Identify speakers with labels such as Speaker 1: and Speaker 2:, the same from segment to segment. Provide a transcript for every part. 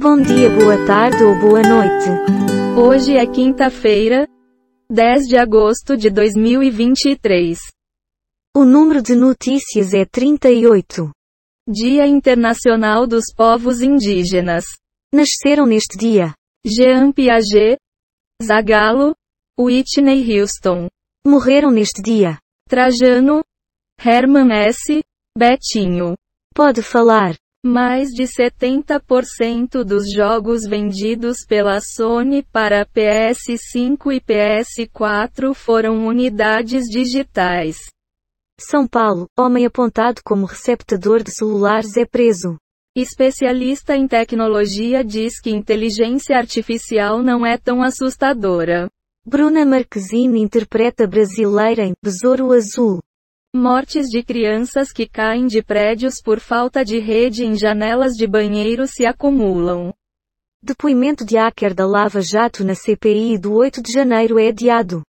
Speaker 1: Bom dia, boa tarde ou boa noite.
Speaker 2: Hoje é quinta-feira, 10 de agosto de 2023.
Speaker 1: O número de notícias é 38.
Speaker 2: Dia Internacional dos Povos Indígenas.
Speaker 1: Nasceram neste dia
Speaker 2: Jean Piaget, Zagallo, Whitney Houston,
Speaker 1: Morreram neste dia.
Speaker 2: Trajano, Herman S., Betinho.
Speaker 1: Pode falar.
Speaker 2: Mais de 70% dos jogos vendidos pela Sony para PS5 e PS4 foram unidades digitais.
Speaker 1: São Paulo, homem apontado como receptador de celulares é preso.
Speaker 2: Especialista em tecnologia diz que inteligência artificial não é tão assustadora.
Speaker 1: Bruna Marquezine interpreta brasileira em Besouro Azul.
Speaker 2: Mortes de crianças que caem de prédios por falta de rede em janelas de banheiro se acumulam.
Speaker 1: Depoimento de hacker da Lava Jato na CPI do 8 de janeiro é adiado.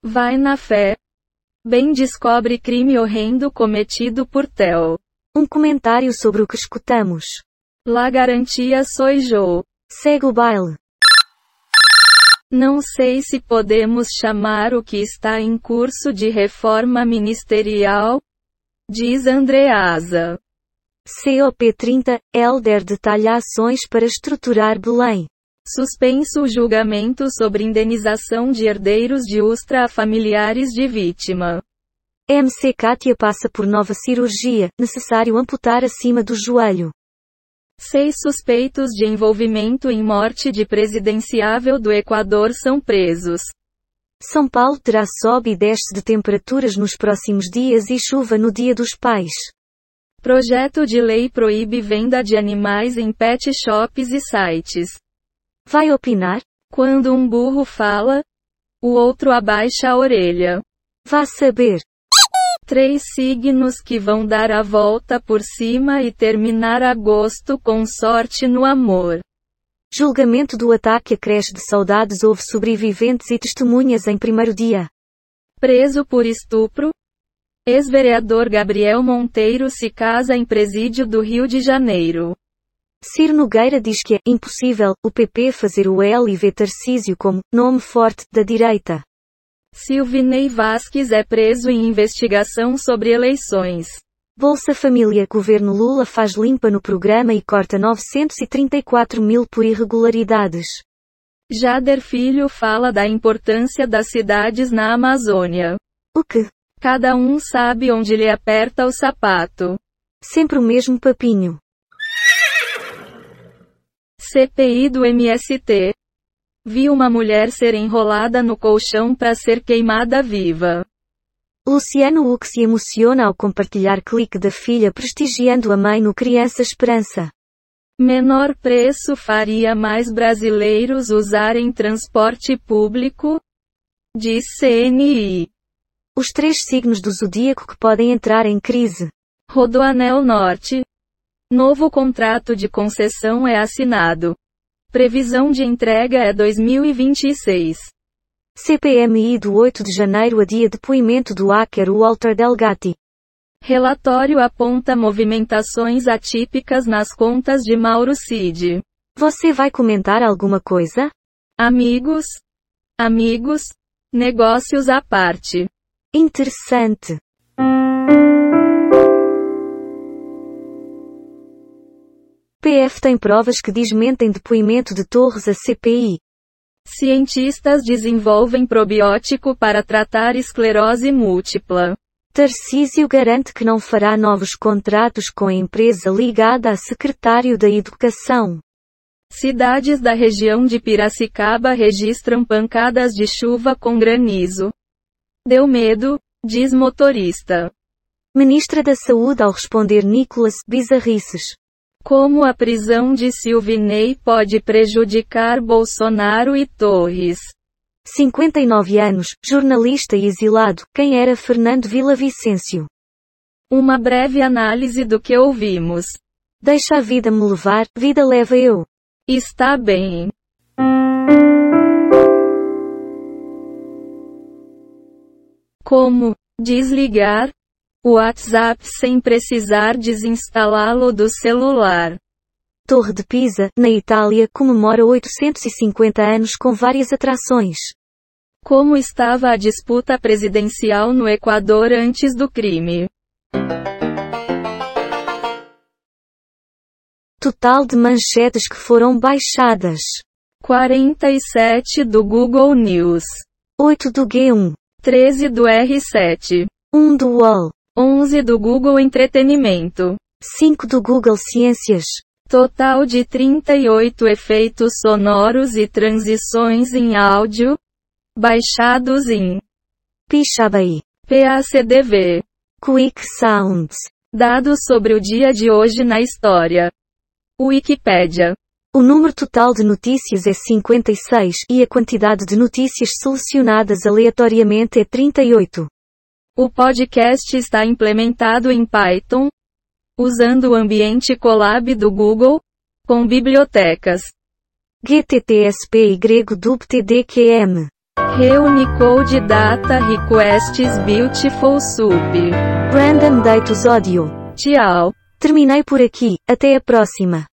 Speaker 2: Vai na fé. Bem descobre crime horrendo cometido por Theo.
Speaker 1: Um comentário sobre o que escutamos.
Speaker 2: La garantia soy yo.
Speaker 1: Segue o baile.
Speaker 2: Não sei se podemos chamar o que está em curso de reforma ministerial, diz Andreasa.
Speaker 1: COP30, Helder detalha ações para estruturar Belém.
Speaker 2: Suspenso o julgamento sobre indenização de herdeiros de Ustra a familiares de vítima.
Speaker 1: MC Kátia passa por nova cirurgia, necessário amputar acima do joelho.
Speaker 2: Seis suspeitos de envolvimento em morte de presidenciável do Equador são presos.
Speaker 1: São Paulo terá sobe e desce de temperaturas nos próximos dias e chuva no Dia dos Pais.
Speaker 2: Projeto de lei proíbe venda de animais em pet shops e sites.
Speaker 1: Vai opinar?
Speaker 2: Quando um burro fala, o outro abaixa a orelha.
Speaker 1: Vá saber.
Speaker 2: Três signos que vão dar a volta por cima e terminar agosto com sorte no amor.
Speaker 1: Julgamento do ataque a creche de saudades houve sobreviventes e testemunhas em primeiro dia.
Speaker 2: Preso por estupro. Ex-vereador Gabriel Monteiro se casa em presídio do Rio de Janeiro.
Speaker 1: Ciro Nogueira diz que é impossível o PP fazer o L e ver Tarcísio como nome forte da direita.
Speaker 2: Silvinei Vasques é preso em investigação sobre eleições.
Speaker 1: Bolsa Família Governo Lula faz limpa no programa e corta 934 mil por irregularidades.
Speaker 2: Jader Filho fala da importância das cidades na Amazônia.
Speaker 1: O que?
Speaker 2: Cada um sabe onde lhe aperta o sapato.
Speaker 1: Sempre o mesmo papinho.
Speaker 2: CPI do MST. Vi uma mulher ser enrolada no colchão para ser queimada viva.
Speaker 1: Luciano Huck se emociona ao compartilhar clique da filha prestigiando a mãe no Criança Esperança.
Speaker 2: Menor preço faria mais brasileiros usarem transporte público? Diz CNI.
Speaker 1: Os três signos do zodíaco que podem entrar em crise.
Speaker 2: Rodoanel Norte. Novo contrato de concessão é assinado. Previsão de entrega é 2026.
Speaker 1: CPMI do 8 de janeiro adia depoimento do hacker Walter Delgatti.
Speaker 2: Relatório aponta movimentações atípicas nas contas de Mauro Cid.
Speaker 1: Você vai comentar alguma coisa?
Speaker 2: Amigos? Amigos? Negócios à parte.
Speaker 1: Interessante. PF tem provas que desmentem depoimento de Torres à CPI.
Speaker 2: Cientistas desenvolvem probiótico para tratar esclerose múltipla.
Speaker 1: Tarcísio garante que não fará novos contratos com a empresa ligada a secretário da Educação.
Speaker 2: Cidades da região de Piracicaba registram pancadas de chuva com granizo. Deu medo, diz motorista.
Speaker 1: Ministra da Saúde ao responder Nicolas Bizarrices.
Speaker 2: Como a prisão de Silvinei pode prejudicar Bolsonaro e Torres?
Speaker 1: 59 anos, jornalista e exilado, quem era Fernando Villavicencio?
Speaker 2: Uma breve análise do que ouvimos.
Speaker 1: Deixa a vida me levar, vida leva eu.
Speaker 2: Está bem. Como desligar WhatsApp sem precisar desinstalá-lo do celular.
Speaker 1: Torre de Pisa, na Itália, comemora 850 anos com várias atrações.
Speaker 2: Como estava a disputa presidencial no Equador antes do crime?
Speaker 1: Total de manchetes que foram baixadas.
Speaker 2: 47 do Google News.
Speaker 1: 8 do G1.
Speaker 2: 13 do R7.
Speaker 1: 1 do UOL.
Speaker 2: 11 do Google Entretenimento.
Speaker 1: 5 do Google Ciências.
Speaker 2: Total de 38 efeitos sonoros e transições em áudio. Baixados em
Speaker 1: Pixabay.
Speaker 2: PACDV.
Speaker 1: Quick Sounds.
Speaker 2: Dados sobre o dia de hoje na história. Wikipédia.
Speaker 1: O número total de notícias é 56 e a quantidade de notícias selecionadas aleatoriamente é 38.
Speaker 2: O podcast está implementado em Python, usando o ambiente Colab do Google, com bibliotecas
Speaker 1: GTTSP y DubTDQM.
Speaker 2: Reunicode Data Requests Beautiful Soup.
Speaker 1: Random Datus Audio.
Speaker 2: Tchau.
Speaker 1: Terminei por aqui, até a próxima.